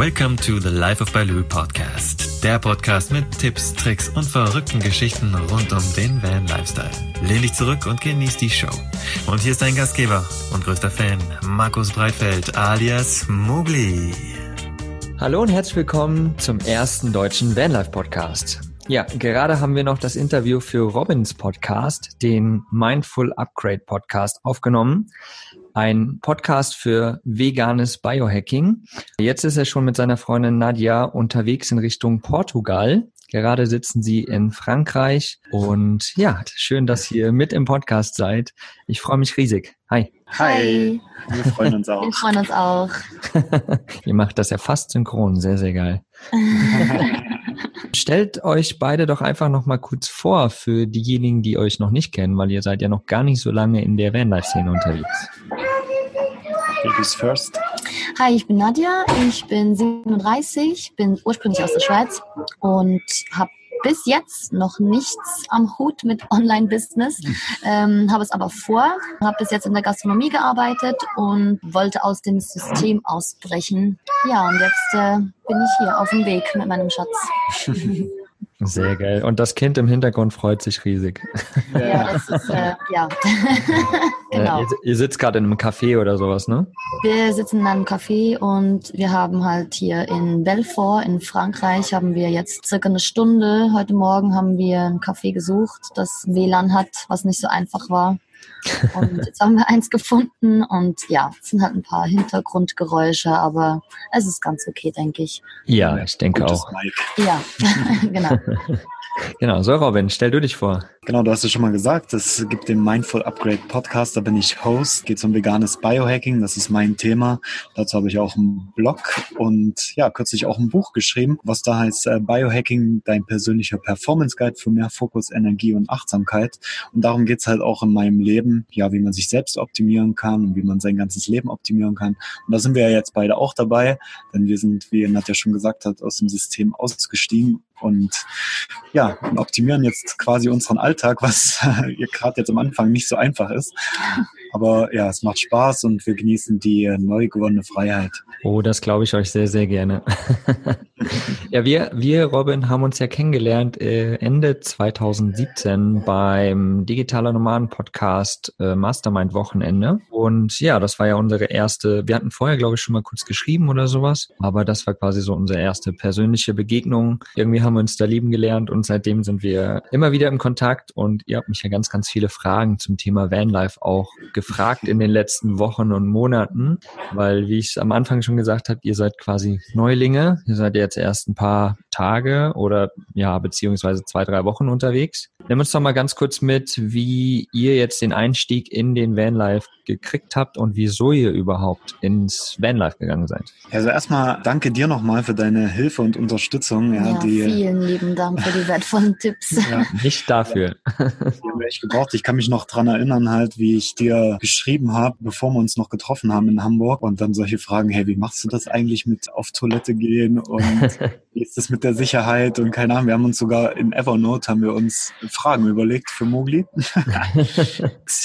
Welcome to the Life of Baloo Podcast. Der Podcast mit Tipps, Tricks und verrückten Geschichten rund um den Van Lifestyle. Lehn dich zurück und genieß die Show. Und hier ist dein Gastgeber und größter Fan, Markus Breitfeld alias Mugli. Hallo und herzlich willkommen zum ersten deutschen Vanlife Podcast. Ja, gerade haben wir noch das Interview für Robins Podcast, den Mindful Upgrade Podcast, aufgenommen ein Podcast für veganes Biohacking. Jetzt ist er schon mit seiner Freundin Nadia unterwegs in Richtung Portugal. Gerade sitzen sie in Frankreich und ja, schön, dass ihr mit im Podcast seid. Ich freue mich riesig. Hi. Hi. Wir freuen uns auch. Wir freuen uns auch. ihr macht das ja fast synchron. Sehr, sehr geil. Stellt euch beide doch einfach noch mal kurz vor für diejenigen, die euch noch nicht kennen, weil ihr seid ja noch gar nicht so lange in der Vanlife-Szene unterwegs. Ladies first. Hi, ich bin Nadja, ich bin 37, bin ursprünglich aus der Schweiz und habe bis jetzt noch nichts am Hut mit Online-Business, ähm, habe es aber vor, habe bis jetzt in der Gastronomie gearbeitet und wollte aus dem System ausbrechen. Ja, und jetzt äh, bin ich hier auf dem Weg mit meinem Schatz. Sehr geil. Und das Kind im Hintergrund freut sich riesig. Ja, das ist, äh, ja. genau. Ihr, ihr, sitzt gerade in einem Café oder sowas, ne? Wir sitzen in einem Café und wir haben halt hier in Belfort in Frankreich haben wir jetzt circa eine Stunde. Heute Morgen haben wir ein Café gesucht, das WLAN hat, was nicht so einfach war. Und jetzt haben wir eins gefunden und ja, es sind halt ein paar Hintergrundgeräusche, aber es ist ganz okay, denke ich. Ja, ich denke Gutes auch. Mike. Ja, genau. Genau, so Robin, stell du dich vor. Genau, du hast es schon mal gesagt, es gibt den Mindful Upgrade Podcast, da bin ich Host, geht um veganes Biohacking, das ist mein Thema. Dazu habe ich auch einen Blog und ja, kürzlich auch ein Buch geschrieben, was da heißt äh, Biohacking, dein persönlicher Performance Guide für mehr Fokus, Energie und Achtsamkeit. Und darum geht's halt auch in meinem Leben, ja, wie man sich selbst optimieren kann und wie man sein ganzes Leben optimieren kann. Und da sind wir ja jetzt beide auch dabei, denn wir sind, wie Nadja schon gesagt hat, aus dem System ausgestiegen und ja, optimieren jetzt quasi unseren Alltag, was gerade jetzt am Anfang nicht so einfach ist. Aber ja, es macht Spaß und wir genießen die neu gewonnene Freiheit. Oh, das glaube ich euch sehr, sehr gerne. ja, wir, wir, Robin, haben uns ja kennengelernt äh, Ende 2017 beim Digitaler Nomaden Podcast äh, Mastermind Wochenende. Und ja, das war ja unsere erste, wir hatten vorher, glaube ich, schon mal kurz geschrieben oder sowas, aber das war quasi so unsere erste persönliche Begegnung. Irgendwie haben wir uns da lieben gelernt und seitdem sind wir immer wieder im Kontakt und ihr habt mich ja ganz, ganz viele Fragen zum Thema Vanlife auch gefragt in den letzten Wochen und Monaten, weil, wie ich am Anfang schon gesagt habe, ihr seid quasi Neulinge. Ihr seid jetzt erst ein paar Tage oder ja, beziehungsweise zwei, drei Wochen unterwegs. Nimm uns doch mal ganz kurz mit, wie ihr jetzt den Einstieg in den Vanlife gekriegt habt und wieso ihr überhaupt ins Vanlife gegangen seid. Also erstmal danke dir nochmal für deine Hilfe und Unterstützung. Ja, ja die, vielen lieben Dank für die wertvollen Tipps. Ja. Nicht dafür. Die haben wir echt gebraucht. Ich kann mich noch dran erinnern, halt, wie ich dir geschrieben habe, bevor wir uns noch getroffen haben in Hamburg und dann solche Fragen, hey, wie machst du das eigentlich mit auf Toilette gehen und wie ist das mit der Sicherheit und keine Ahnung. Wir haben uns sogar in Evernote haben wir uns Fragen überlegt für Mogli.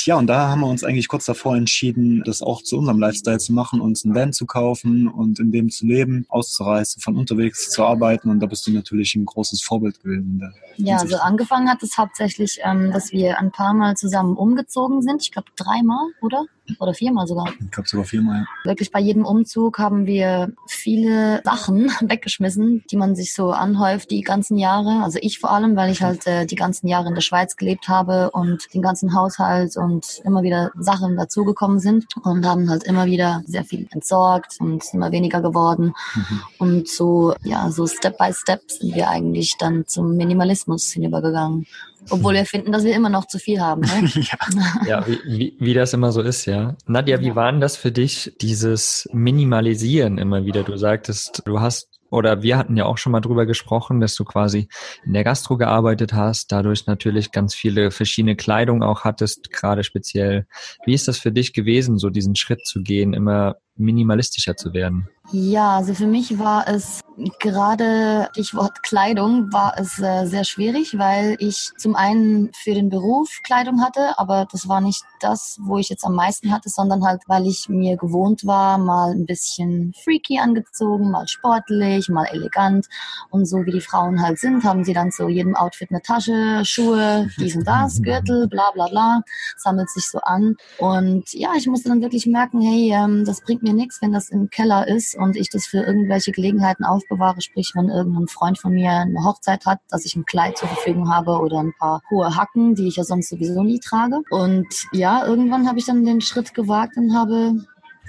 ja, und da haben wir uns eigentlich kurz davor entschieden, das auch zu unserem Lifestyle zu machen, uns ein Van zu kaufen und in dem zu leben, auszureisen, von unterwegs zu arbeiten. Und da bist du natürlich ein großes Vorbild gewesen. ja, also angefangen hat es hauptsächlich, ähm, dass wir ein paar Mal zusammen umgezogen sind. Ich glaube dreimal, oder? Oder viermal sogar. Ich glaube sogar viermal. Ja. Wirklich bei jedem Umzug haben wir viele Sachen weggeschmissen, die man sich so anhäuft die ganzen Jahre. Also ich vor allem, weil ich halt äh, die ganzen Jahre in der Schweiz gelebt habe und den ganzen Haushalt und immer wieder Sachen dazugekommen sind und haben halt immer wieder sehr viel entsorgt und immer weniger geworden. Mhm. Und so, ja, so Step by Step sind wir eigentlich dann zum Minimalismus hinübergegangen. Obwohl wir finden, dass wir immer noch zu viel haben. Ne? ja, ja wie, wie, wie das immer so ist, ja. Nadja, wie ja. war denn das für dich, dieses Minimalisieren immer wieder? Du sagtest, du hast oder wir hatten ja auch schon mal drüber gesprochen, dass du quasi in der Gastro gearbeitet hast, dadurch natürlich ganz viele verschiedene Kleidung auch hattest, gerade speziell. Wie ist das für dich gewesen, so diesen Schritt zu gehen, immer minimalistischer zu werden? Ja, also für mich war es gerade Stichwort Kleidung war es äh, sehr schwierig, weil ich zum einen für den Beruf Kleidung hatte, aber das war nicht das, wo ich jetzt am meisten hatte, sondern halt, weil ich mir gewohnt war, mal ein bisschen freaky angezogen, mal sportlich, mal elegant und so wie die Frauen halt sind, haben sie dann zu jedem Outfit eine Tasche, Schuhe, dies und das, Gürtel, bla bla bla, sammelt sich so an und ja, ich musste dann wirklich merken, hey, ähm, das bringt mir nichts, wenn das im Keller ist und ich das für irgendwelche Gelegenheiten aufbewahre, sprich, wenn irgendein Freund von mir eine Hochzeit hat, dass ich ein Kleid zur Verfügung habe oder ein paar hohe Hacken, die ich ja sonst sowieso nie trage. Und ja, irgendwann habe ich dann den Schritt gewagt und habe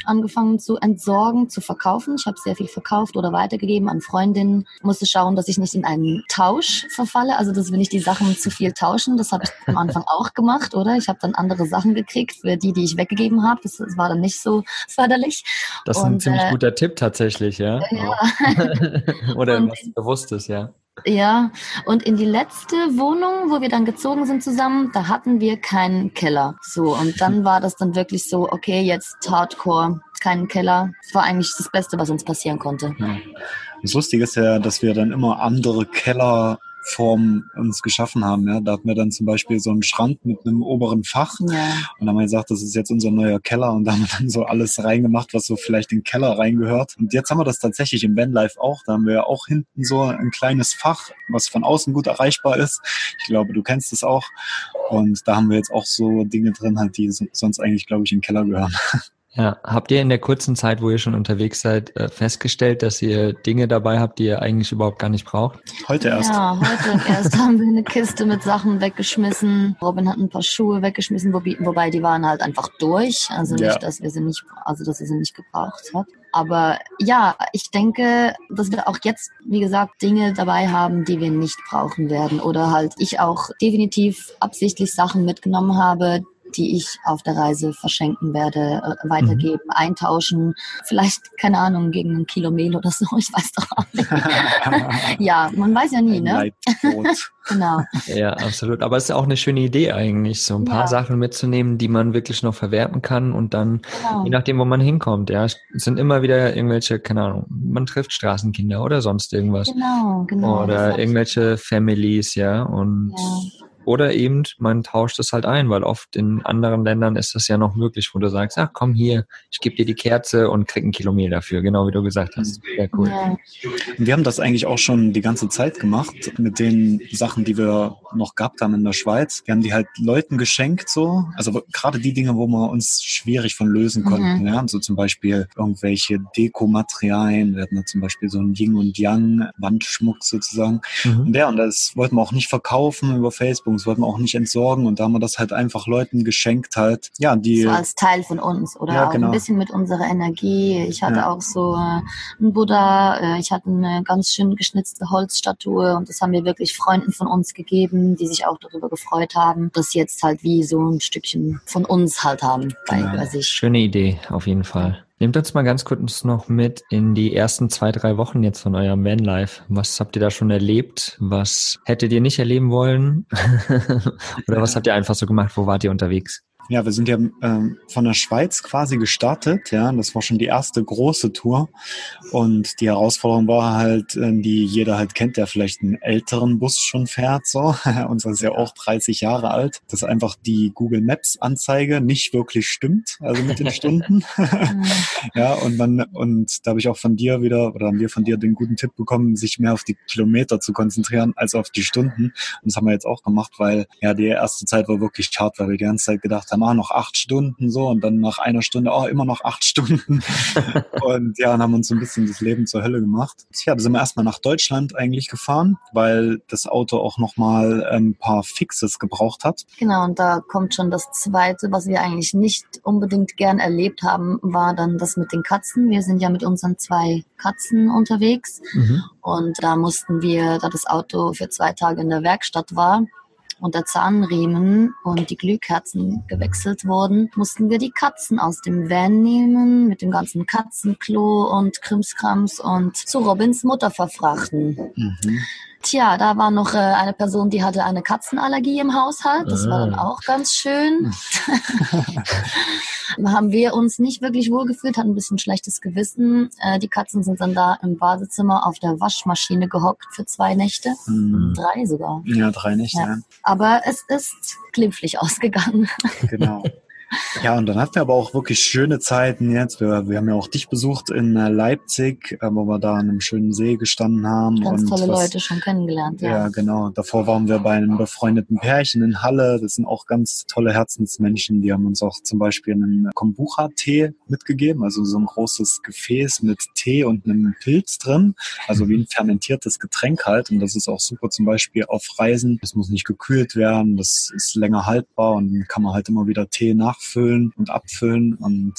angefangen zu entsorgen, zu verkaufen. Ich habe sehr viel verkauft oder weitergegeben an Freundinnen. Musste schauen, dass ich nicht in einen Tausch verfalle. Also, dass wir nicht die Sachen zu viel tauschen. Das habe ich am Anfang auch gemacht, oder? Ich habe dann andere Sachen gekriegt für die, die ich weggegeben habe. Das, war dann nicht so förderlich. Das ist ein ziemlich äh, guter Tipp tatsächlich, ja. ja. oder was Bewusstes, ja. Ja, und in die letzte Wohnung, wo wir dann gezogen sind zusammen, da hatten wir keinen Keller. So, und dann war das dann wirklich so, okay, jetzt Hardcore, keinen Keller. Das war eigentlich das Beste, was uns passieren konnte. Ja. Das Lustige ist ja, dass wir dann immer andere Keller Form uns geschaffen haben. Ja. Da hatten wir dann zum Beispiel so einen Schrank mit einem oberen Fach ja. und dann haben wir gesagt, das ist jetzt unser neuer Keller und da haben wir dann so alles reingemacht, was so vielleicht in den Keller reingehört. Und jetzt haben wir das tatsächlich im Vanlife auch. Da haben wir ja auch hinten so ein kleines Fach, was von außen gut erreichbar ist. Ich glaube, du kennst es auch. Und da haben wir jetzt auch so Dinge drin, halt, die sonst eigentlich, glaube ich, in den Keller gehören. Ja, habt ihr in der kurzen Zeit, wo ihr schon unterwegs seid, äh, festgestellt, dass ihr Dinge dabei habt, die ihr eigentlich überhaupt gar nicht braucht? Heute erst. Ja, heute erst haben wir eine Kiste mit Sachen weggeschmissen. Robin hat ein paar Schuhe weggeschmissen, wobei die waren halt einfach durch. Also nicht, dass wir sie nicht, also dass er sie nicht gebraucht hat. Aber ja, ich denke, dass wir auch jetzt, wie gesagt, Dinge dabei haben, die wir nicht brauchen werden. Oder halt ich auch definitiv absichtlich Sachen mitgenommen habe, die ich auf der Reise verschenken werde, äh, weitergeben, mhm. eintauschen. Vielleicht, keine Ahnung, gegen ein Kilo Mehl oder so. Ich weiß doch auch nicht. ja, man weiß ja nie, ne? genau. Ja, absolut. Aber es ist auch eine schöne Idee eigentlich, so ein paar ja. Sachen mitzunehmen, die man wirklich noch verwerten kann und dann, genau. je nachdem, wo man hinkommt, ja, es sind immer wieder irgendwelche, keine Ahnung, man trifft Straßenkinder oder sonst irgendwas. Genau, genau. Oder irgendwelche Families, ja, und ja. Oder eben, man tauscht es halt ein, weil oft in anderen Ländern ist das ja noch möglich, wo du sagst, ach komm hier, ich gebe dir die Kerze und krieg ein Kilo Mehl dafür, genau wie du gesagt hast. Sehr cool. Ja. Wir haben das eigentlich auch schon die ganze Zeit gemacht mit den Sachen, die wir noch gehabt haben in der Schweiz. Wir haben die halt Leuten geschenkt, so. Also gerade die Dinge, wo wir uns schwierig von lösen mhm. konnten. Mhm. Ja? So zum Beispiel irgendwelche Dekomaterialien. Wir hatten da zum Beispiel so ein Yin und Yang Wandschmuck sozusagen. Mhm. Und der, und das wollten wir auch nicht verkaufen über Facebook das wollten wir auch nicht entsorgen und da haben wir das halt einfach Leuten geschenkt halt. Ja, die. So als Teil von uns oder ja, auch genau. ein bisschen mit unserer Energie. Ich hatte ja. auch so äh, einen Buddha, äh, ich hatte eine ganz schön geschnitzte Holzstatue und das haben wir wirklich Freunden von uns gegeben, die sich auch darüber gefreut haben, dass sie jetzt halt wie so ein Stückchen von uns halt haben bei, ja. bei sich. Schöne Idee, auf jeden Fall. Nehmt uns mal ganz kurz noch mit in die ersten zwei, drei Wochen jetzt von eurem Vanlife. Was habt ihr da schon erlebt? Was hättet ihr nicht erleben wollen? Oder was habt ihr einfach so gemacht? Wo wart ihr unterwegs? Ja, wir sind ja ähm, von der Schweiz quasi gestartet, ja. Das war schon die erste große Tour. Und die Herausforderung war halt, äh, die jeder halt kennt, der vielleicht einen älteren Bus schon fährt, so. Unser ist ja auch 30 Jahre alt, dass einfach die Google Maps Anzeige nicht wirklich stimmt, also mit den Stunden. ja, und dann, und da habe ich auch von dir wieder, oder haben wir von dir den guten Tipp bekommen, sich mehr auf die Kilometer zu konzentrieren als auf die Stunden. Und das haben wir jetzt auch gemacht, weil ja die erste Zeit war wirklich hart, weil wir die ganze Zeit gedacht haben, dann auch noch acht Stunden so und dann nach einer Stunde auch immer noch acht Stunden. und ja, und haben uns so ein bisschen das Leben zur Hölle gemacht. Ja, da sind wir erstmal nach Deutschland eigentlich gefahren, weil das Auto auch nochmal ein paar Fixes gebraucht hat. Genau, und da kommt schon das Zweite, was wir eigentlich nicht unbedingt gern erlebt haben, war dann das mit den Katzen. Wir sind ja mit unseren zwei Katzen unterwegs mhm. und da mussten wir, da das Auto für zwei Tage in der Werkstatt war, und der Zahnriemen und die Glühkerzen gewechselt wurden, mussten wir die Katzen aus dem Van nehmen, mit dem ganzen Katzenklo und Krimskrams und zu Robins Mutter verfrachten. Mhm. Tja, da war noch äh, eine Person, die hatte eine Katzenallergie im Haushalt. Das war dann Ah. auch ganz schön. haben wir uns nicht wirklich wohlgefühlt, hatten ein bisschen schlechtes Gewissen. Äh, die Katzen sind dann da im Badezimmer auf der Waschmaschine gehockt für zwei Nächte. Hm. Drei sogar. Ja, drei Nächte, ja. Aber es ist glimpflich ausgegangen. Genau. Ja, und dann hatten wir aber auch wirklich schöne Zeiten jetzt. Wir, wir haben ja auch dich besucht in äh, Leipzig, äh, wo wir da an einem schönen See gestanden haben. Ganz und tolle was, Leute schon kennengelernt, Ja. ja. genau. Davor waren wir bei einem befreundeten Pärchen in Halle. Das sind auch ganz tolle Herzensmenschen. Die haben uns auch zum Beispiel einen Kombucha-Tee mitgegeben, also so ein großes Gefäß mit Tee und einem Pilz drin, also wie ein fermentiertes Getränk halt. Und das ist auch super zum Beispiel auf Reisen. Das muss nicht gekühlt werden, das ist länger haltbar und dann kann man halt immer wieder Tee nachfüllen und abfüllen. Und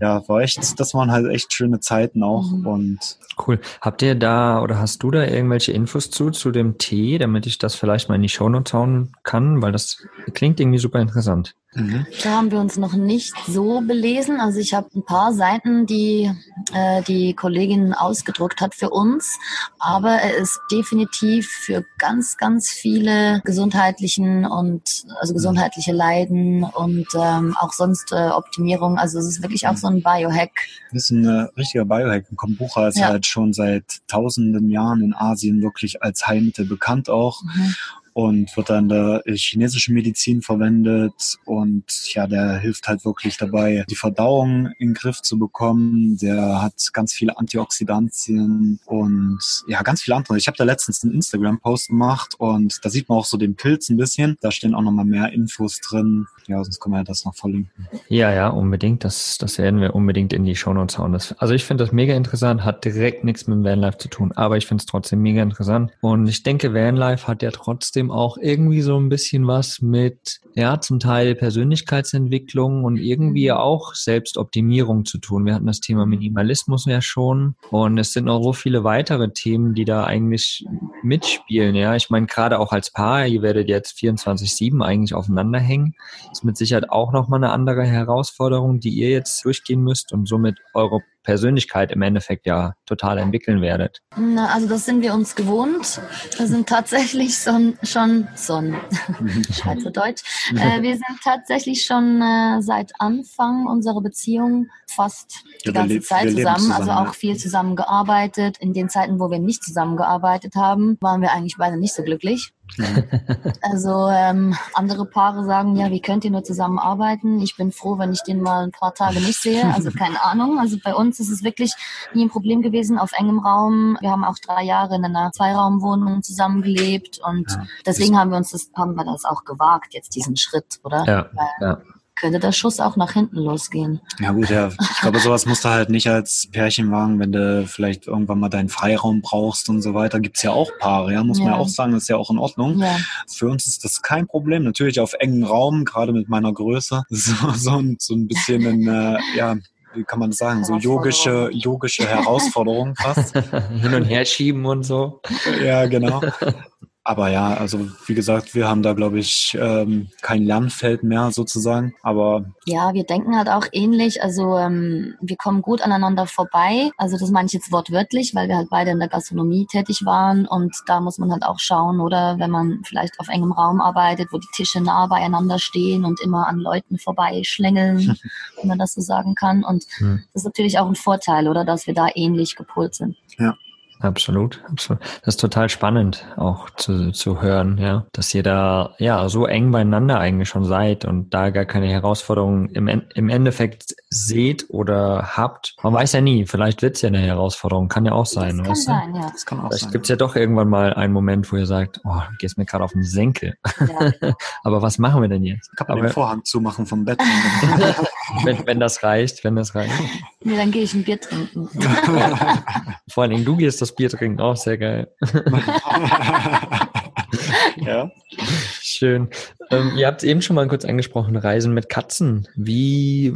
ja, war echt, das waren halt echt schöne Zeiten auch. Mhm. Und Cool. Habt ihr da oder hast du da irgendwelche Infos zu, zu dem Tee, damit ich das vielleicht mal in die Shownotes hauen kann? Weil das klingt irgendwie super interessant. Mhm. Da haben wir uns noch nicht so belesen. Also ich habe ein paar Seiten, die äh, die Kollegin ausgedruckt hat für uns. Aber er ist definitiv für ganz, ganz viele gesundheitlichen und also gesundheitliche Leiden und ähm, auch sonst äh, Optimierung. Also es ist wirklich auch so ein Biohack. Das ist ein äh, richtiger Biohack. Ein Kombucha ist Ja. halt schon seit tausenden Jahren in Asien wirklich als Heilmittel bekannt auch Mhm. Und wird dann der chinesischen Medizin verwendet und ja, der hilft halt wirklich dabei, die Verdauung in den Griff zu bekommen. Der hat ganz viele Antioxidantien und ja, ganz viele andere. Ich habe da letztens einen Instagram-Post gemacht und da sieht man auch so den Pilz ein bisschen. Da stehen auch nochmal mehr Infos drin. Ja, sonst können wir ja das noch verlinken. Ja, ja, unbedingt. Das, das werden wir unbedingt in die Shownotes hauen. Das, also ich finde das mega interessant, hat direkt nichts mit Vanlife zu tun, aber ich finde es trotzdem mega interessant. Und ich denke, Vanlife hat ja trotzdem auch irgendwie so ein bisschen was mit, ja, zum Teil Persönlichkeitsentwicklung und irgendwie auch Selbstoptimierung zu tun. Wir hatten das Thema Minimalismus ja schon und es sind noch so viele weitere Themen, die da eigentlich mitspielen. Ja, ich meine, gerade auch als Paar, ihr werdet jetzt 24-7 eigentlich aufeinander hängen ist mit Sicherheit auch nochmal eine andere Herausforderung, die ihr jetzt durchgehen müsst und somit eure Persönlichkeit im Endeffekt ja total entwickeln werdet. Na, also das sind wir uns gewohnt. Wir sind tatsächlich schon, schon, schon Schweizerdeutsch. Äh, wir sind tatsächlich schon äh, seit Anfang unserer Beziehung fast die Ja, ganze Zeit leben zusammen, also zusammen, auch viel zusammen gearbeitet. In den Zeiten, wo wir nicht zusammengearbeitet haben, waren wir eigentlich beide nicht so glücklich. Also ähm, andere Paare sagen, ja, wie könnt ihr nur zusammenarbeiten? Ich bin froh, wenn ich den mal ein paar Tage nicht sehe. Also keine Ahnung. Also bei uns ist es wirklich nie ein Problem gewesen auf engem Raum. Wir haben auch drei Jahre in einer Zweiraumwohnung zusammengelebt und Ja. deswegen haben wir uns das, haben wir das auch gewagt, jetzt diesen Schritt, oder? Ja, Weil ja. Könnte der Schuss auch nach hinten losgehen. Ja gut, ja. Ich glaube, sowas musst du halt nicht als Pärchen wagen, wenn du vielleicht irgendwann mal deinen Freiraum brauchst und so weiter. Gibt's ja auch Paare, ja, muss man Ja. ja auch sagen, das ist ja auch in Ordnung. Ja, Für uns ist das kein Problem. Natürlich auf engen Raum, gerade mit meiner Größe, so, so, ein, so ein bisschen ein, äh, ja, wie kann man das sagen, so yogische, Herausforderung. yogische Herausforderung fast. Hin und her schieben und so. ja, genau. Aber ja, also wie gesagt, wir haben da, glaube ich, ähm, kein Lernfeld mehr sozusagen. Aber ja, wir denken halt auch ähnlich. Also ähm, wir kommen gut aneinander vorbei. Also das meine ich jetzt wortwörtlich, weil wir halt beide in der Gastronomie tätig waren und da muss man halt auch schauen, oder wenn man vielleicht auf engem Raum arbeitet, wo die Tische nah beieinander stehen und immer an Leuten vorbeischlängeln, wenn man das so sagen kann. Und Hm. das ist natürlich auch ein Vorteil, oder, dass wir da ähnlich gepolt sind. Absolut, absolut. Das ist total spannend auch zu, zu hören, ja, dass ihr da ja so eng beieinander eigentlich schon seid und da gar keine Herausforderungen im, im Endeffekt seht oder habt. Man weiß ja nie, vielleicht wird's ja eine Herausforderung, kann ja auch sein, das kann sein, ja. das kann auch Vielleicht sein. gibt's ja doch irgendwann mal einen Moment, wo ihr sagt, oh, du gehst mir gerade auf den Senkel. ja. Aber was machen wir denn jetzt? Kann man Aber den Vorhang zumachen vom Bett. wenn, wenn das reicht, wenn das reicht. Nee, dann gehe ich ein Bier trinken. Vor allen Dingen, du gehst das Bier trinken, auch sehr geil. ja. Schön. Ähm, ihr habt eben schon mal kurz angesprochen, Reisen mit Katzen. Wie,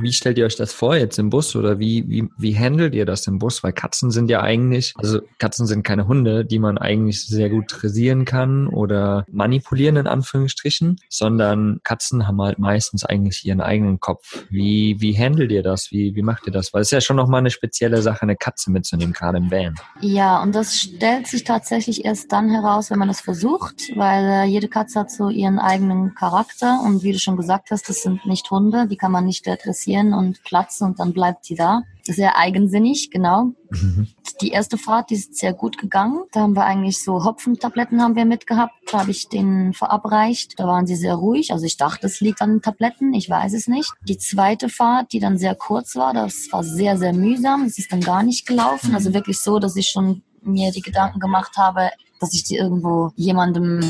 wie stellt ihr euch das vor jetzt im Bus oder wie, wie, wie handelt ihr das im Bus? Weil Katzen sind ja eigentlich, also Katzen sind keine Hunde, die man eigentlich sehr gut dressieren kann oder manipulieren in Anführungsstrichen, sondern Katzen haben halt meistens eigentlich ihren eigenen Kopf. Wie, wie handelt ihr das? Wie, wie macht ihr das? Weil es ist ja schon nochmal eine spezielle Sache, eine Katze mitzunehmen, gerade im Van. Ja, und das stellt sich tatsächlich erst dann heraus, wenn man das versucht, weil äh, jede Katze hat so ihren eigenen Charakter und wie du schon gesagt hast, das sind nicht Hunde, die kann man nicht dressieren und platzen und dann bleibt sie da. Sehr eigensinnig, genau. Mhm. Die erste Fahrt, die ist sehr gut gegangen. Da haben wir eigentlich so Hopfentabletten haben wir mitgehabt. Da habe ich denen verabreicht. Da waren sie sehr ruhig. Also ich dachte, es liegt an den Tabletten. Ich weiß es nicht. Die zweite Fahrt, die dann sehr kurz war, das war sehr, sehr mühsam. Es ist dann gar nicht gelaufen. Also wirklich so, dass ich schon mir die Gedanken gemacht habe, dass ich die irgendwo jemandem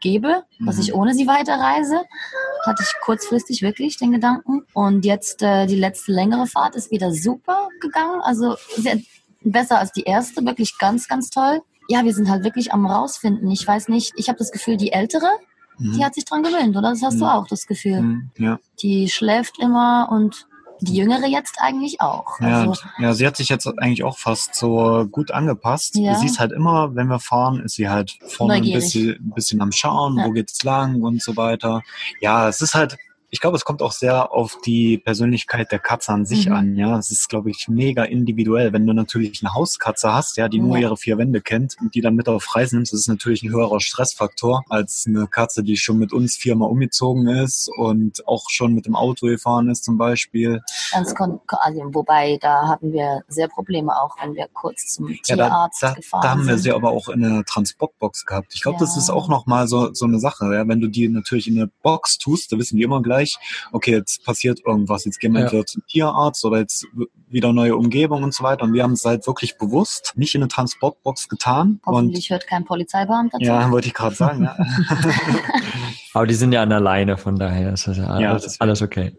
gebe, dass ich mhm. ohne sie weiterreise. Hatte ich kurzfristig wirklich den Gedanken. Und jetzt äh, die letzte längere Fahrt ist wieder super gegangen. Also sehr, besser als die erste, wirklich ganz, ganz toll. Ja, wir sind halt wirklich am rausfinden. Ich weiß nicht, ich habe das Gefühl, die ältere, mhm. die hat sich dran gewöhnt, oder? Das hast mhm. du auch das Gefühl. Mhm. Ja. Die schläft immer und die Jüngere jetzt eigentlich auch. Ja, also, ja, sie hat sich jetzt eigentlich auch fast so gut angepasst. Ja. Sie ist halt immer, wenn wir fahren, ist sie halt vorne ein bisschen, ein bisschen am Schauen, ja. wo geht's lang und so weiter. Ja, es ist halt ich glaube, es kommt auch sehr auf die Persönlichkeit der Katze an sich mhm. an. Ja, es ist, glaube ich, mega individuell. Wenn du natürlich eine Hauskatze hast, ja, die ja. nur ihre vier Wände kennt und die dann mit auf Reisen nimmst, das ist natürlich ein höherer Stressfaktor als eine Katze, die schon mit uns viermal umgezogen ist und auch schon mit dem Auto gefahren ist zum Beispiel. Ganz also, wobei da hatten wir sehr Probleme auch, wenn wir kurz zum ja, Tierarzt da, da, gefahren Da haben wir sie aber auch in eine Transportbox gehabt. Ich glaube, ja. das ist auch nochmal so, so eine Sache. Ja? Wenn du die natürlich in eine Box tust, da wissen die immer gleich, gleich, okay, jetzt passiert irgendwas, jetzt gehen wir ja. entweder zum Tierarzt oder jetzt wieder neue Umgebung und so weiter. Und wir haben es halt wirklich bewusst nicht in eine Transportbox getan. Hoffentlich und, hört kein Polizeibeamter zu. Ja, wollte ich gerade sagen. ja. Aber die sind ja an der Leine, von daher ist das ja alles, ja, alles okay.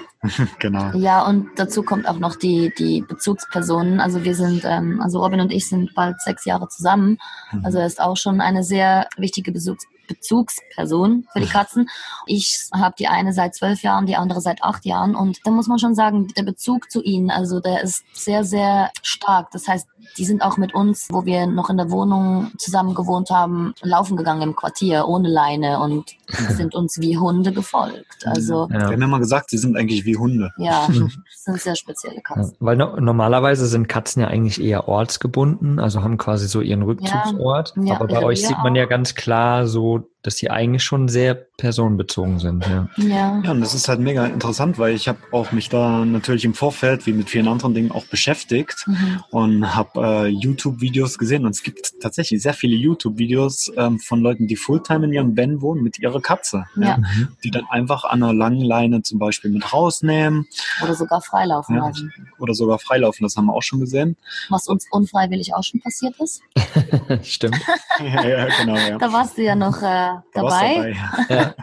genau. Ja, und dazu kommt auch noch die, die Bezugspersonen. Also wir sind, ähm, also Robin und ich sind bald sechs Jahre zusammen. Mhm. Also er ist auch schon eine sehr wichtige Bezugs Bezugsperson für die Katzen. Ich habe die eine seit zwölf Jahren, die andere seit acht Jahren. Und da muss man schon sagen, der Bezug zu ihnen, also der ist sehr, sehr stark. Das heißt, die sind auch mit uns, wo wir noch in der Wohnung zusammen gewohnt haben, laufen gegangen im Quartier ohne Leine und sind uns wie Hunde gefolgt. Also ja. Wir haben ja mal gesagt, sie sind eigentlich wie Hunde. Ja, das sind sehr spezielle Katzen. Ja, weil no normalerweise sind Katzen ja eigentlich eher ortsgebunden, also haben quasi so ihren Rückzugsort. Ja, Aber bei euch sieht man ja ganz klar so would dass sie eigentlich schon sehr personenbezogen sind. Ja, ja. ja und das ist halt mega interessant, weil ich habe auch mich da natürlich im Vorfeld, wie mit vielen anderen Dingen, auch beschäftigt mhm. und habe äh, YouTube-Videos gesehen. Und es gibt tatsächlich sehr viele YouTube-Videos ähm, von Leuten, die Fulltime in ihrem Van wohnen mit ihrer Katze. Ja. ja mhm. die dann einfach an einer langen Leine zum Beispiel mit rausnehmen. Oder sogar freilaufen ja, lassen. Oder sogar freilaufen, das haben wir auch schon gesehen. Was uns unfreiwillig auch schon passiert ist. Stimmt. ja, ja, genau. Ja. Da warst du ja noch... Äh, dabei. dabei. Ja.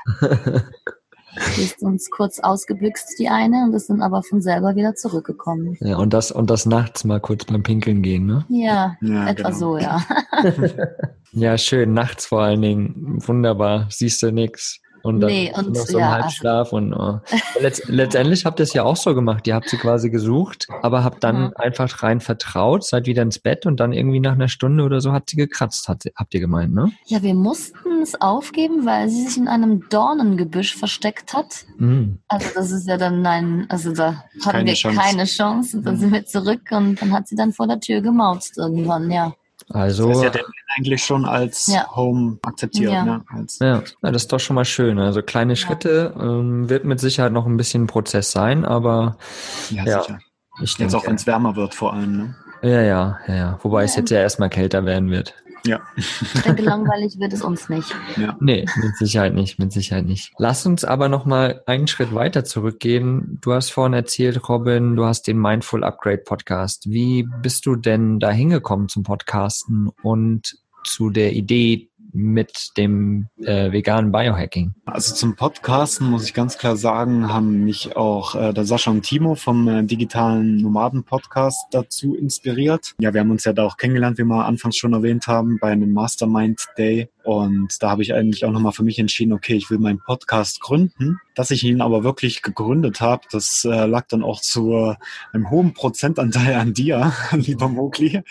Die ist uns kurz ausgebüxt, die eine, und ist dann aber von selber wieder zurückgekommen. Ja, und das, und das nachts mal kurz beim Pinkeln gehen, ne? Ja, ja etwa genau. so, ja. ja, schön, nachts vor allen Dingen. Wunderbar, siehst du nix. Und dann nee, und, noch so ja, Halbschlaf und oh. Letzt, letztendlich habt ihr es ja auch so gemacht. Ihr habt sie quasi gesucht, aber habt dann mhm. einfach rein vertraut, seid wieder ins Bett und dann irgendwie nach einer Stunde oder so hat sie gekratzt, hat, habt ihr gemeint, ne? Ja, wir mussten es aufgeben, weil sie sich in einem Dornengebüsch versteckt hat. Mhm. Also das ist ja dann ein, also da hatten keine wir Chance. keine Chance. Und dann mhm. sind wir zurück und dann hat sie dann vor der Tür gemauzt irgendwann, ja. Also das ist ja eigentlich schon als ja. Home akzeptiert. Ja. Ne? Als ja. ja, das ist doch schon mal schön. Also kleine Schritte ähm, wird mit Sicherheit noch ein bisschen ein Prozess sein, aber ja, ja sicher. Ich denke, jetzt auch wenn es wärmer wird vor allem. Ne? Ja, ja, ja, ja. Wobei es jetzt ja erstmal kälter werden wird. Ja. Ich denke, langweilig wird es uns nicht. Ja. Nee, mit Sicherheit nicht, mit Sicherheit nicht. Lass uns aber nochmal einen Schritt weiter zurückgehen. Du hast vorhin erzählt, Robin, du hast den Mindful Upgrade Podcast. Wie bist du denn da hingekommen zum Podcasten und zu der Idee, mit dem äh, veganen Biohacking? Also zum Podcasten muss ich ganz klar sagen, haben mich auch äh, der Sascha und Timo vom äh, digitalen Nomaden Podcast dazu inspiriert. Ja, wir haben uns ja da auch kennengelernt, wie wir anfangs schon erwähnt haben, bei einem Mastermind Day. Und da habe ich eigentlich auch nochmal für mich entschieden, okay, ich will meinen Podcast gründen. Dass ich ihn aber wirklich gegründet habe, das äh, lag dann auch zu einem hohen Prozentanteil an dir, lieber Mogli.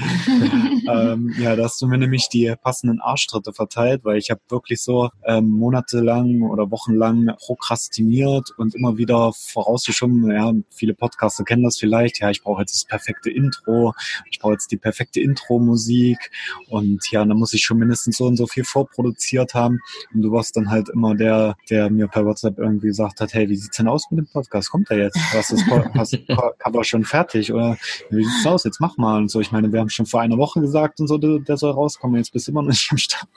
ähm, ja, da hast du mir nämlich die passenden Arschtritte verteilt, weil ich habe wirklich so ähm, monatelang oder wochenlang prokrastiniert und immer wieder vorausgeschoben, ja, viele Podcaster kennen das vielleicht, ja, ich brauche jetzt das perfekte Intro, ich brauche jetzt die perfekte Intro-Musik und ja, da muss ich schon mindestens so und so viel vorproduziert haben und du warst dann halt immer der, der mir per WhatsApp irgendwie gesagt hat, hey, wie sieht's denn aus mit dem Podcast? Kommt er jetzt? Was ist das Cover schon fertig? Oder wie sieht's aus? Jetzt mach mal und so. Ich meine, wir haben schon vor einer Woche gesagt und so, der, der soll rauskommen. Jetzt bist du immer noch nicht am Start.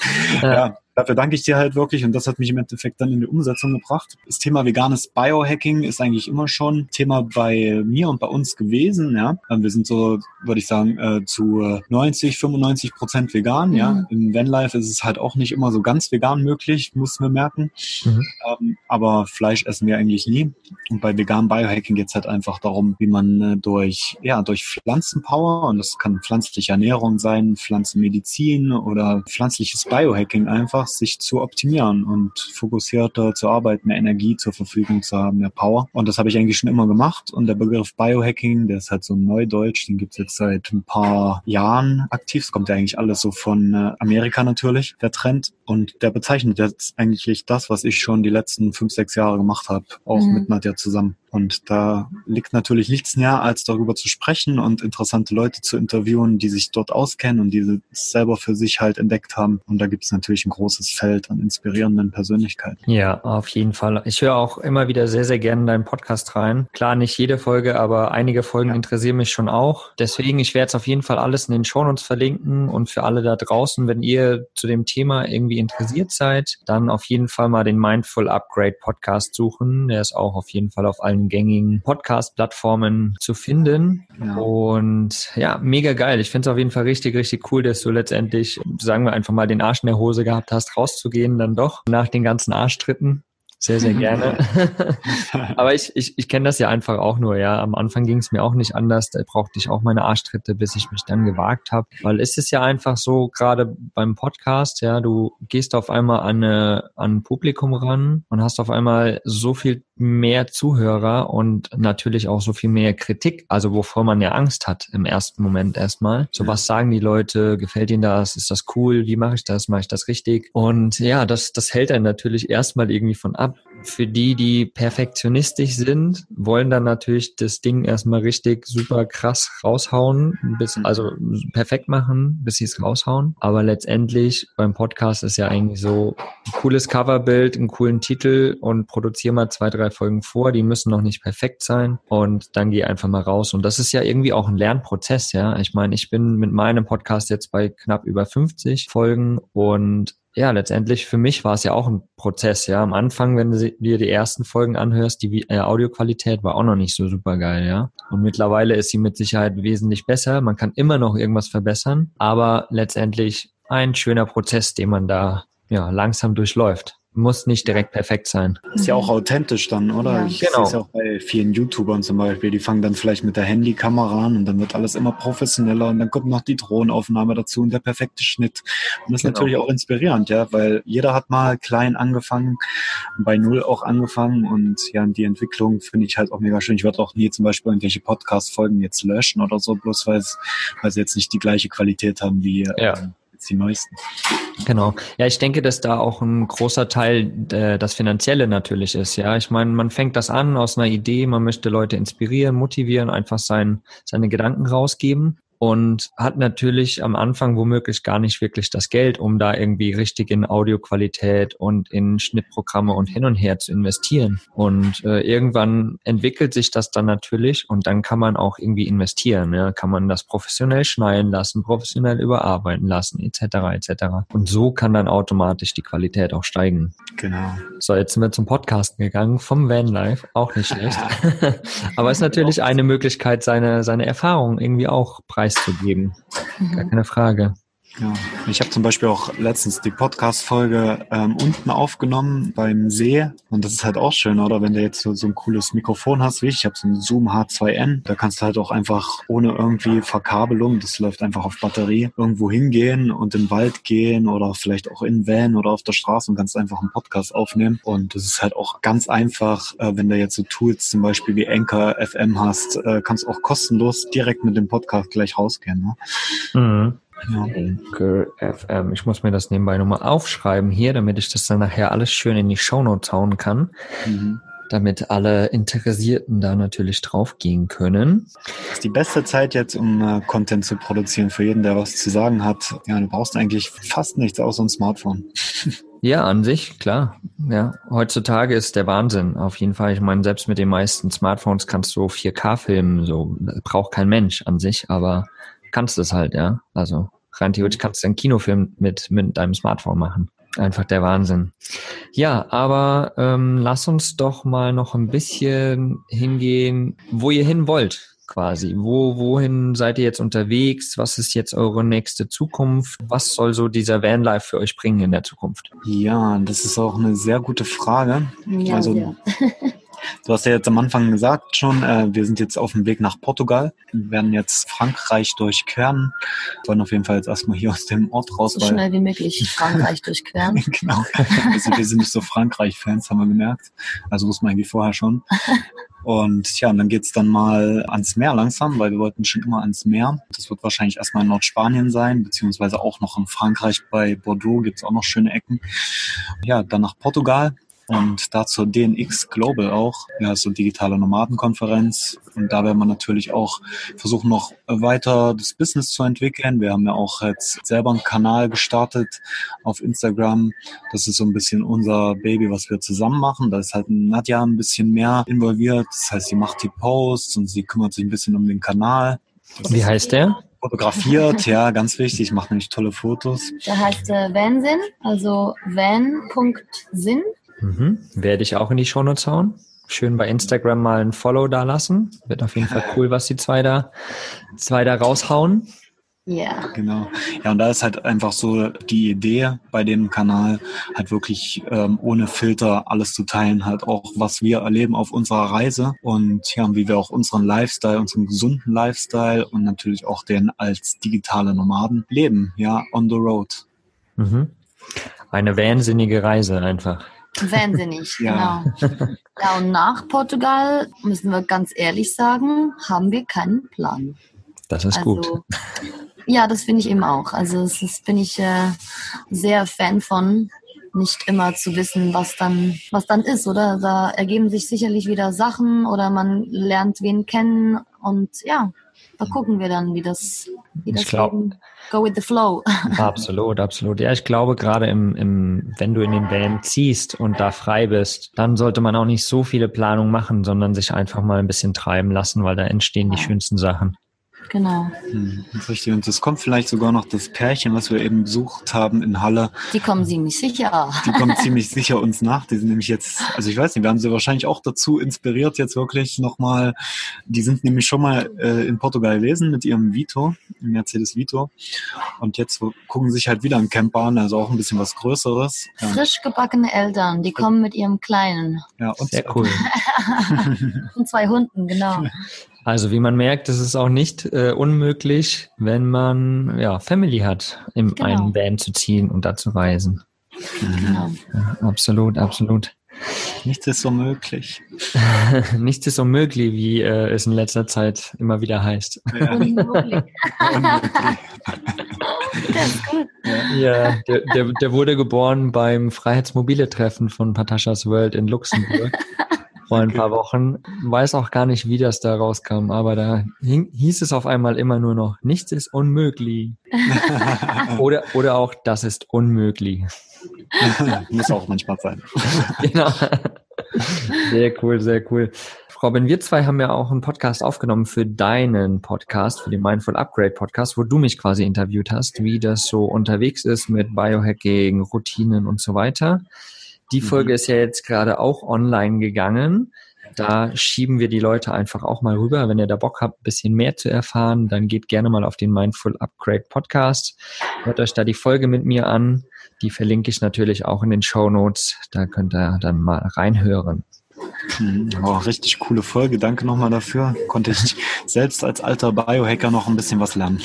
Ja. ja dafür danke ich dir halt wirklich und das hat mich im Endeffekt dann in die Umsetzung gebracht. Das Thema veganes Biohacking ist eigentlich immer schon Thema bei mir und bei uns gewesen. Ja, wir sind so, würde ich sagen, äh, zu 90, 95 Prozent vegan. Mhm. Ja, im Vanlife ist es halt auch nicht immer so ganz vegan möglich, muss man merken. Mhm. Ähm, aber Fleisch essen wir eigentlich nie. Und bei veganem Biohacking geht es halt einfach darum, wie man äh, durch ja durch Pflanzenpower und das kann pflanzliche Ernährung sein, Pflanzenmedizin oder pflanzliches Biohacking einfach einfach, sich zu optimieren und fokussierter zu arbeiten, mehr Energie zur Verfügung zu haben, mehr Power. Und das habe ich eigentlich schon immer gemacht. Und der Begriff Biohacking, der ist halt so neudeutsch, den gibt es jetzt seit ein paar Jahren aktiv. Es kommt ja eigentlich alles so von äh, Amerika natürlich, der Trend. Und der bezeichnet jetzt eigentlich das, was ich schon die letzten fünf, sechs Jahre gemacht habe, auch mhm. mit Nadja zusammen. Und da liegt natürlich nichts näher, als darüber zu sprechen und interessante Leute zu interviewen, die sich dort auskennen und die es selber für sich halt entdeckt haben. Und da gibt es natürlich ein großes Feld an inspirierenden Persönlichkeiten. Ja, auf jeden Fall. Ich höre auch immer wieder sehr, sehr gerne in deinen Podcast rein. Klar, nicht jede Folge, aber einige Folgen ja. interessieren mich schon auch. Deswegen, ich werde es auf jeden Fall alles in den Shownotes verlinken und für alle da draußen, wenn ihr zu dem Thema irgendwie interessiert seid, dann auf jeden Fall mal den Mindful Upgrade Podcast suchen. Der ist auch auf jeden Fall auf allen allen gängigen Podcast-Plattformen zu finden. Ja. Und ja, mega geil. Ich finde es auf jeden Fall richtig, richtig cool, dass du letztendlich, sagen wir einfach mal, den Arsch in der Hose gehabt hast, rauszugehen dann doch nach den ganzen Arschtritten sehr, sehr gerne. Aber ich, ich, ich kenne das ja einfach auch nur, ja. Am Anfang ging es mir auch nicht anders. Da brauchte ich auch meine Arschtritte, bis ich mich dann gewagt habe. Weil es ist ja einfach so, gerade beim Podcast, ja, du gehst auf einmal an, eine, an ein Publikum ran und hast auf einmal so viel mehr Zuhörer und natürlich auch so viel mehr Kritik, also wovor man ja Angst hat im ersten Moment erstmal. So was sagen die Leute, gefällt ihnen das, ist das cool, wie mache ich das, mache ich das richtig? Und ja, das, das hält einen natürlich erstmal irgendwie von ab. Für die, die perfektionistisch sind, wollen dann natürlich das Ding erstmal richtig super krass raushauen, bis, also perfekt machen, bis sie es raushauen. Aber letztendlich beim Podcast ist ja eigentlich so ein cooles Coverbild, einen coolen Titel und produziere mal zwei, drei Folgen vor, die müssen noch nicht perfekt sein und dann geh einfach mal raus. Und das ist ja irgendwie auch ein Lernprozess, ja. Ich meine, ich bin mit meinem Podcast jetzt bei knapp über 50 Folgen und ja, letztendlich für mich war es ja auch ein Prozess, ja. Am Anfang, wenn du dir die ersten Folgen anhörst, die äh, Audioqualität war auch noch nicht so super geil, ja. Und mittlerweile ist sie mit Sicherheit wesentlich besser. Man kann immer noch irgendwas verbessern, aber letztendlich ein schöner Prozess, den man da ja langsam durchläuft muss nicht direkt perfekt sein. Ist ja auch authentisch dann, oder? Ja. Ich genau. sehe es ja auch bei vielen YouTubern zum Beispiel, die fangen dann vielleicht mit der Handykamera an und dann wird alles immer professioneller und dann kommt noch die Drohnenaufnahme dazu und der perfekte Schnitt. Und das ist genau. natürlich auch inspirierend, ja, weil jeder hat mal klein angefangen, bei Null auch angefangen und ja, die Entwicklung finde ich halt auch mega schön. Ich würde auch nie zum Beispiel irgendwelche Podcast-Folgen jetzt löschen oder so, bloß weil, sie jetzt nicht die gleiche Qualität haben wie ja. äh, jetzt die neuesten. Genau. Ja, ich denke, dass da auch ein großer Teil äh, das Finanzielle natürlich ist. Ja, ich meine, man fängt das an aus einer Idee, man möchte Leute inspirieren, motivieren, einfach sein, seine Gedanken rausgeben und hat natürlich am Anfang womöglich gar nicht wirklich das Geld, um da irgendwie richtig in Audioqualität und in Schnittprogramme und hin und her zu investieren. Und äh, irgendwann entwickelt sich das dann natürlich und dann kann man auch irgendwie investieren. Ja? Kann man das professionell schneiden lassen, professionell überarbeiten lassen, etc. etc. Und so kann dann automatisch die Qualität auch steigen. Genau. So, jetzt sind wir zum Podcasten gegangen vom Vanlife, auch nicht schlecht. Aber es ist natürlich eine Möglichkeit, seine, seine Erfahrungen irgendwie auch preis preiszugeben. Mhm. Gar keine Frage. Ja, ich habe zum Beispiel auch letztens die Podcast-Folge ähm, unten aufgenommen beim See und das ist halt auch schön, oder? Wenn du jetzt so, so ein cooles Mikrofon hast wie ich, ich habe so ein Zoom H2N, da kannst du halt auch einfach ohne irgendwie Verkabelung, das läuft einfach auf Batterie, irgendwo hingehen und den Wald gehen oder vielleicht auch in Van oder auf der Straße und kannst einfach einen Podcast aufnehmen und das ist halt auch ganz einfach, äh, wenn du jetzt so Tools zum Beispiel wie Anchor FM hast, äh, kannst auch kostenlos direkt mit dem Podcast gleich rausgehen. Ne? Mhm. Anchor FM. Ich muss mir das nebenbei nochmal aufschreiben hier, damit ich das dann nachher alles schön in die Shownotes hauen kann. Mhm. Damit alle Interessierten da natürlich draufgehen können. Das ist die beste Zeit jetzt, um uh, Content zu produzieren für jeden, der was zu sagen hat. Ja, du brauchst eigentlich fast nichts außer ein Smartphone. Ja, an sich, klar. Ja, heutzutage ist der Wahnsinn. Auf jeden Fall. Ich meine, selbst mit den meisten Smartphones kannst du 4K filmen. So braucht kein Mensch an sich, aber kannst es halt, ja. Also rein theoretisch kannst du einen Kinofilm mit, mit deinem Smartphone machen. Einfach der Wahnsinn. Ja, aber ähm, lass uns doch mal noch ein bisschen hingehen, wo ihr hin wollt, quasi. Wo, wohin seid ihr jetzt unterwegs? Was ist jetzt eure nächste Zukunft? Was soll so dieser Vanlife für euch bringen in der Zukunft? Ja, das ist auch eine sehr gute Frage. Ja, also ja. Du hast ja jetzt am Anfang gesagt schon, äh, wir sind jetzt auf dem Weg nach Portugal. Wir werden jetzt Frankreich durchqueren. Wir wollen auf jeden Fall jetzt erstmal hier aus dem Ort raus. So schnell wie möglich Frankreich durchqueren. genau. Also wir sind nicht so Frankreich-Fans, haben wir gemerkt. Also muss man eigentlich vorher schon. Und ja, und dann geht's dann mal ans Meer langsam, weil wir wollten schon immer ans Meer. Das wird wahrscheinlich erstmal in Nordspanien sein, beziehungsweise auch noch in Frankreich bei Bordeaux gibt's auch noch schöne Ecken. Ja, dann nach Portugal und dazu DNX Global auch, ja, so digitale Nomadenkonferenz. Und da werden wir natürlich auch versuchen, noch weiter das Business zu entwickeln. Wir haben ja auch jetzt selber einen Kanal gestartet auf Instagram. Das ist so ein bisschen unser Baby, was wir zusammen machen. Da ist halt Nadja ein bisschen mehr involviert. Das heißt, sie macht die Posts und sie kümmert sich ein bisschen um den Kanal. Das Wie heißt der? Fotografiert, ja, ganz wichtig. Macht nämlich tolle Fotos. Der heißt äh, Vansinn, also van.sinn Mhm. Werde ich auch in die Shownotes hauen. Schön bei Instagram mal ein Follow da lassen. Wird auf jeden Fall cool, was die zwei da, zwei da raushauen. Ja. Yeah. Genau. Ja, und da ist halt einfach so die Idee bei dem Kanal, halt wirklich ähm, ohne Filter alles zu teilen, halt auch, was wir erleben auf unserer Reise und ja, wie wir auch unseren Lifestyle, unseren gesunden Lifestyle und natürlich auch den als digitale Nomaden leben, ja, on the road. Mhm. Eine wahnsinnige Reise einfach. Wahnsinnig, ja. genau. Ja, und nach Portugal, müssen wir ganz ehrlich sagen, haben wir keinen Plan. Das ist also, gut. Ja, das finde ich eben auch. Also das, das bin ich äh, sehr Fan von, nicht immer zu wissen, was dann, was dann ist, oder? Da ergeben sich sicherlich wieder Sachen oder man lernt wen kennen und ja, da gucken wir dann, wie das, wie das ich glaub, Leben go with the flow. Absolut, absolut. Ja, ich glaube, gerade im, im, wenn du in den Van ziehst und da frei bist, dann sollte man auch nicht so viele Planungen machen, sondern sich einfach mal ein bisschen treiben lassen, weil da entstehen die schönsten Sachen. Genau. Hm, das ist richtig. Und es kommt vielleicht sogar noch das Pärchen, was wir eben besucht haben in Halle. Die kommen ziemlich sicher. Die kommen ziemlich sicher uns nach. Die sind nämlich jetzt, also ich weiß nicht, wir haben sie wahrscheinlich auch dazu inspiriert, jetzt wirklich nochmal. Die sind nämlich schon mal äh, in Portugal gewesen mit ihrem Vito, Mercedes Vito. Und jetzt gucken sich halt wieder ein Camper an, also auch ein bisschen was Größeres. Ja. Frisch gebackene Eltern, die kommen mit ihrem Kleinen. Ja, und Sehr cool. und zwei Hunden, genau. Also wie man merkt, es ist auch nicht äh, unmöglich, wenn man ja Family hat, in genau. einen Van zu ziehen und da zu reisen. Genau. Ja, absolut, absolut. Nichts ist unmöglich. Nichts ist unmöglich, wie äh, es in letzter Zeit immer wieder heißt. Ja. Unmöglich. der ist gut. Ja, der, der, der wurde geboren beim Freiheitsmobile-Treffen von Patashas World in Luxemburg vor ein paar Wochen. Weiß auch gar nicht, wie das da rauskam, aber da hing, hieß es auf einmal immer nur noch, nichts ist unmöglich. oder, oder auch, das ist unmöglich. Muss auch manchmal sein. genau. Sehr cool, sehr cool. Robin, wir zwei haben ja auch einen Podcast aufgenommen für deinen Podcast, für den Mindful Upgrade Podcast, wo du mich quasi interviewt hast, wie das so unterwegs ist mit Biohacking, Routinen und so weiter. Die mhm. Folge ist ja jetzt gerade auch online gegangen. Da schieben wir die Leute einfach auch mal rüber. Wenn ihr da Bock habt, ein bisschen mehr zu erfahren, dann geht gerne mal auf den Mindful Upgrade Podcast. Hört euch da die Folge mit mir an. Die verlinke ich natürlich auch in den Show Notes. Da könnt ihr dann mal reinhören. Oh, richtig coole Folge. Danke nochmal dafür. Konnte ich selbst als alter Biohacker noch ein bisschen was lernen.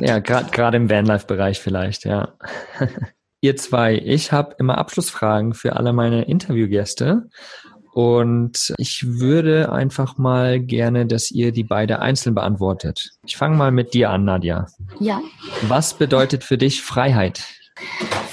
ja, gerade im Vanlife-Bereich vielleicht, ja. Ihr zwei, ich habe immer Abschlussfragen für alle meine Interviewgäste. Und ich würde einfach mal gerne, dass ihr die beide einzeln beantwortet. Ich fange mal mit dir an, Nadja. Ja. Was bedeutet für dich Freiheit?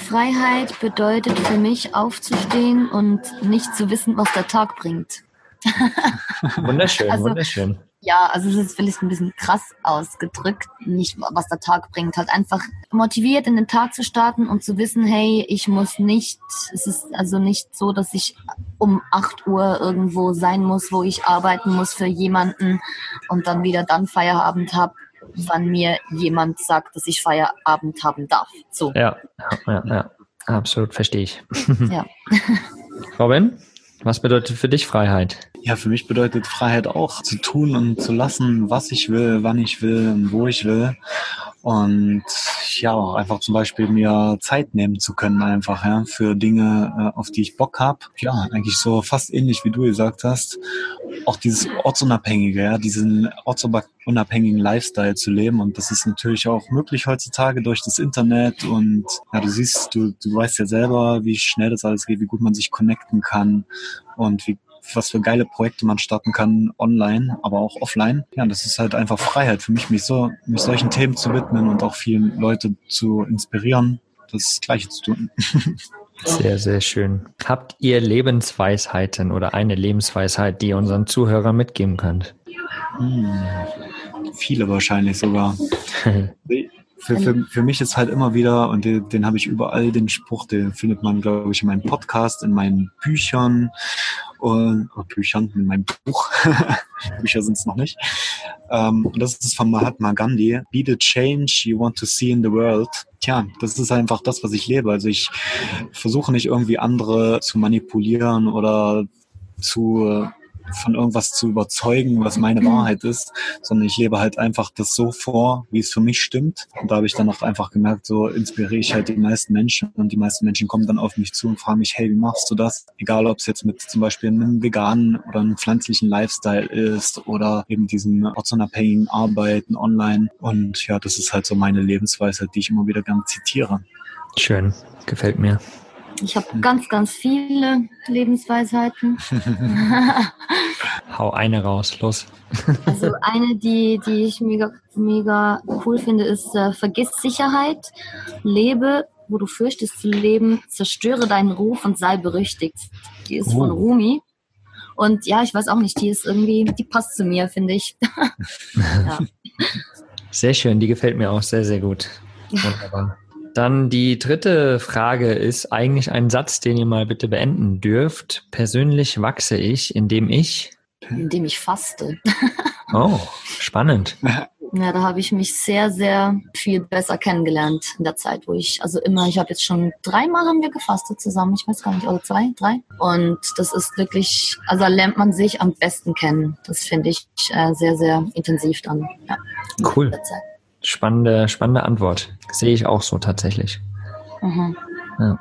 Freiheit bedeutet für mich aufzustehen und nicht zu wissen, was der Tag bringt. wunderschön, also, wunderschön. Ja, also es ist vielleicht ein bisschen krass ausgedrückt, nicht was der Tag bringt, halt einfach motiviert in den Tag zu starten und zu wissen, hey, ich muss nicht, es ist also nicht so, dass ich um 8 Uhr irgendwo sein muss, wo ich arbeiten muss für jemanden und dann wieder dann Feierabend habe, wann mir jemand sagt, dass ich Feierabend haben darf. So. Ja, ja, ja, absolut verstehe ich. Ja. Robin, was bedeutet für dich Freiheit? Ja, für mich bedeutet Freiheit auch zu tun und zu lassen, was ich will, wann ich will und wo ich will. Und ja, einfach zum Beispiel mir Zeit nehmen zu können, einfach, ja, für Dinge, äh, auf die ich Bock habe. Ja, eigentlich so fast ähnlich wie du gesagt hast. Auch dieses ortsunabhängige, ja, diesen ortsunabhängigen Lifestyle zu leben. Und das ist natürlich auch möglich heutzutage durch das Internet. Und ja, du siehst, du, du weißt ja selber, wie schnell das alles geht, wie gut man sich connecten kann und wie was für geile Projekte man starten kann, online, aber auch offline. Ja, das ist halt einfach Freiheit für mich, mich so, mich solchen Themen zu widmen und auch vielen Leute zu inspirieren, das Gleiche zu tun. Sehr, sehr schön. Habt ihr Lebensweisheiten oder eine Lebensweisheit, die ihr unseren Zuhörern mitgeben könnt? Hm, viele wahrscheinlich sogar. für, für, für mich ist halt immer wieder, und den, den habe ich überall, den Spruch, den findet man, glaube ich, in meinem Podcast, in meinen Büchern und oh, Büchern, in meinem Buch. Bücher sind es noch nicht. Ähm, und das ist von Mahatma Gandhi. Be the change you want to see in the world. Tja, das ist einfach das, was ich lebe. Also ich versuche nicht irgendwie andere zu manipulieren oder zu von irgendwas zu überzeugen, was meine Wahrheit ist, sondern ich lebe halt einfach das so vor, wie es für mich stimmt. Und da habe ich dann auch einfach gemerkt, so inspiriere ich halt die meisten Menschen und die meisten Menschen kommen dann auf mich zu und fragen mich, hey, wie machst du das? Egal, ob es jetzt mit zum Beispiel einem veganen oder einem pflanzlichen Lifestyle ist oder eben diesem ortsunabhängigen Arbeiten online. Und ja, das ist halt so meine Lebensweise, die ich immer wieder gerne zitiere. Schön, gefällt mir. Ich habe ganz, ganz viele Lebensweisheiten. Hau eine raus, los. also eine, die, die ich mega, mega cool finde, ist äh, vergiss Sicherheit, lebe, wo du fürchtest zu leben, zerstöre deinen Ruf und sei berüchtigt. Die ist oh. von Rumi. Und ja, ich weiß auch nicht, die ist irgendwie, die passt zu mir, finde ich. ja. Sehr schön, die gefällt mir auch sehr, sehr gut. Wunderbar. Dann die dritte Frage ist eigentlich ein Satz, den ihr mal bitte beenden dürft. Persönlich wachse ich, indem ich. Indem ich faste. Oh, spannend. Ja, da habe ich mich sehr, sehr viel besser kennengelernt in der Zeit, wo ich, also immer, ich habe jetzt schon dreimal haben wir gefastet zusammen, ich weiß gar nicht, oder zwei, drei. Und das ist wirklich, also da lernt man sich am besten kennen. Das finde ich äh, sehr, sehr intensiv dann. Ja, cool. Spannende, spannende Antwort. Sehe ich auch so tatsächlich. Mhm. Ja.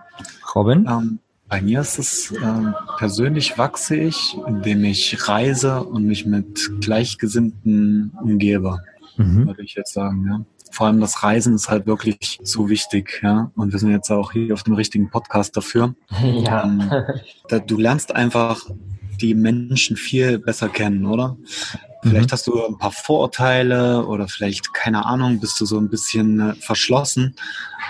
Robin? Ähm, bei mir ist es äh, persönlich wachse ich, indem ich reise und mich mit Gleichgesinnten umgebe, mhm. würde ich jetzt sagen. Ja. Vor allem das Reisen ist halt wirklich so wichtig, ja. Und wir sind jetzt auch hier auf dem richtigen Podcast dafür. Ja. Ähm, da, du lernst einfach die Menschen viel besser kennen, oder? Vielleicht mhm. hast du ein paar Vorurteile oder vielleicht, keine Ahnung, bist du so ein bisschen äh, verschlossen.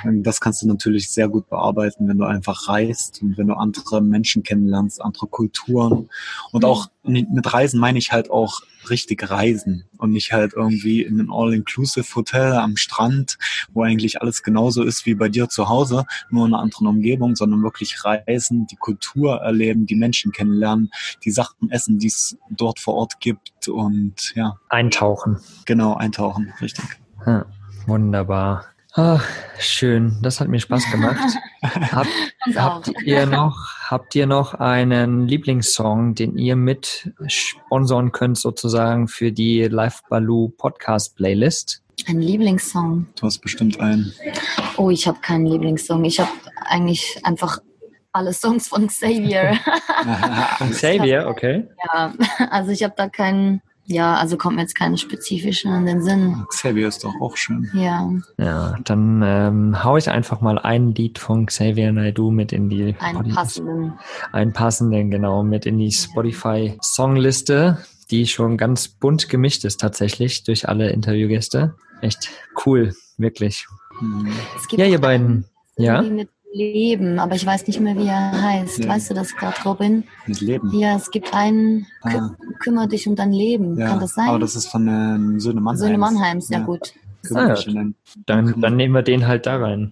Das kannst du natürlich sehr gut bearbeiten, wenn du einfach reist und wenn du andere Menschen kennenlernst, andere Kulturen. Und auch mit Reisen meine ich halt auch richtig reisen und nicht halt irgendwie in ein All-Inclusive-Hotel am Strand, wo eigentlich alles genauso ist wie bei dir zu Hause, nur in einer anderen Umgebung, sondern wirklich reisen, die Kultur erleben, die Menschen kennenlernen, die Sachen essen, die es dort vor Ort gibt und ja. Eintauchen. Genau, eintauchen, richtig. Ja, wunderbar. Ach, schön, das hat mir Spaß gemacht. Hab, habt ihr noch, habt ihr noch einen Lieblingssong, den ihr mit sponsern könnt sozusagen für die Live Baloo Podcast Playlist? Ein Lieblingssong. Du hast bestimmt einen. Oh, ich habe keinen Lieblingssong. Ich habe eigentlich einfach alle Songs von Xavier. Xavier, okay. ja, also ich habe da keinen, ja, also kommt mir jetzt keine spezifischen in den Sinn. Xavier ist doch auch schön. Ja, Ja, dann ähm, hau ich einfach mal ein Lied von Xavier Naidoo mit in die einen passenden. einen passenden, genau, mit in die Spotify Songliste, die schon ganz bunt gemischt ist tatsächlich durch alle Interviewgäste. Echt cool, wirklich. Mhm. Es gibt Ja, ihr beiden. Ja? irgendwie mit Leben, aber ich weiß nicht mehr, wie er heißt. Ja. Weißt du das gerade, Robin? Mit Leben. Ja, es gibt einen, kü Ah. kümmere dich um dein Leben. Ja, Kann das sein? aber das ist von ähm, Söhne Mannheims. Söhne Mannheims, ja, Ja. gut. Ah, Dann, dann nehmen wir den halt da rein.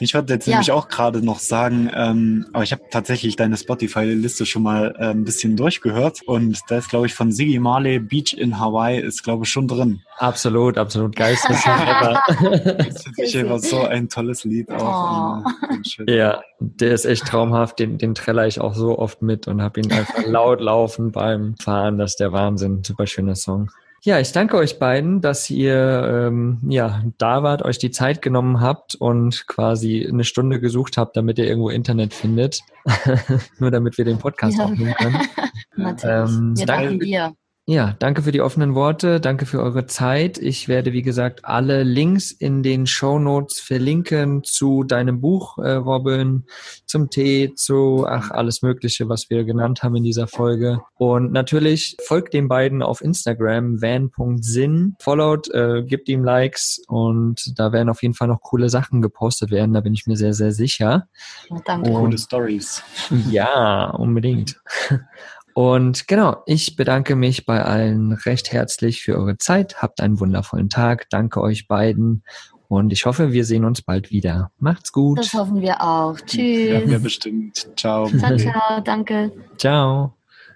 Ich wollte jetzt Ja. nämlich auch gerade noch sagen, ähm, aber ich habe tatsächlich deine Spotify-Liste schon mal äh, ein bisschen durchgehört und da ist, glaube ich, von Siggy Marley Beach in Hawaii ist, glaube ich, schon drin. Absolut, absolut geisteslich. aber Das finde ich einfach so ein tolles Lied auch. Oh. Äh, ja, der ist echt traumhaft. Den, den treller ich auch so oft mit und habe ihn einfach laut laufen beim Fahren. Das ist der Wahnsinn. Super schöner Song. Ja, ich danke euch beiden, dass ihr ähm, ja da wart, euch die Zeit genommen habt und quasi eine Stunde gesucht habt, damit ihr irgendwo Internet findet. Nur damit wir den Podcast Ja. aufnehmen können. Natürlich. Ähm, Wir danke- danken dir. Ja, danke für die offenen Worte, danke für eure Zeit. Ich werde, wie gesagt, alle Links in den Show Notes verlinken zu deinem Buch, äh, Robin, zum Tee, zu ach alles Mögliche, was wir genannt haben in dieser Folge. Und natürlich folgt den beiden auf Instagram van.sinn, followt, äh, gibt ihm Likes und da werden auf jeden Fall noch coole Sachen gepostet werden. Da bin ich mir sehr, sehr sicher. Danke. Oh. Coole Stories. Ja, unbedingt. Und genau, ich bedanke mich bei allen recht herzlich für eure Zeit. Habt einen wundervollen Tag. Danke euch beiden. Und ich hoffe, wir sehen uns bald wieder. Macht's gut. Das hoffen wir auch. Ja, Tschüss. wir bestimmt. Ciao. Ciao, ciao. Danke. Ciao.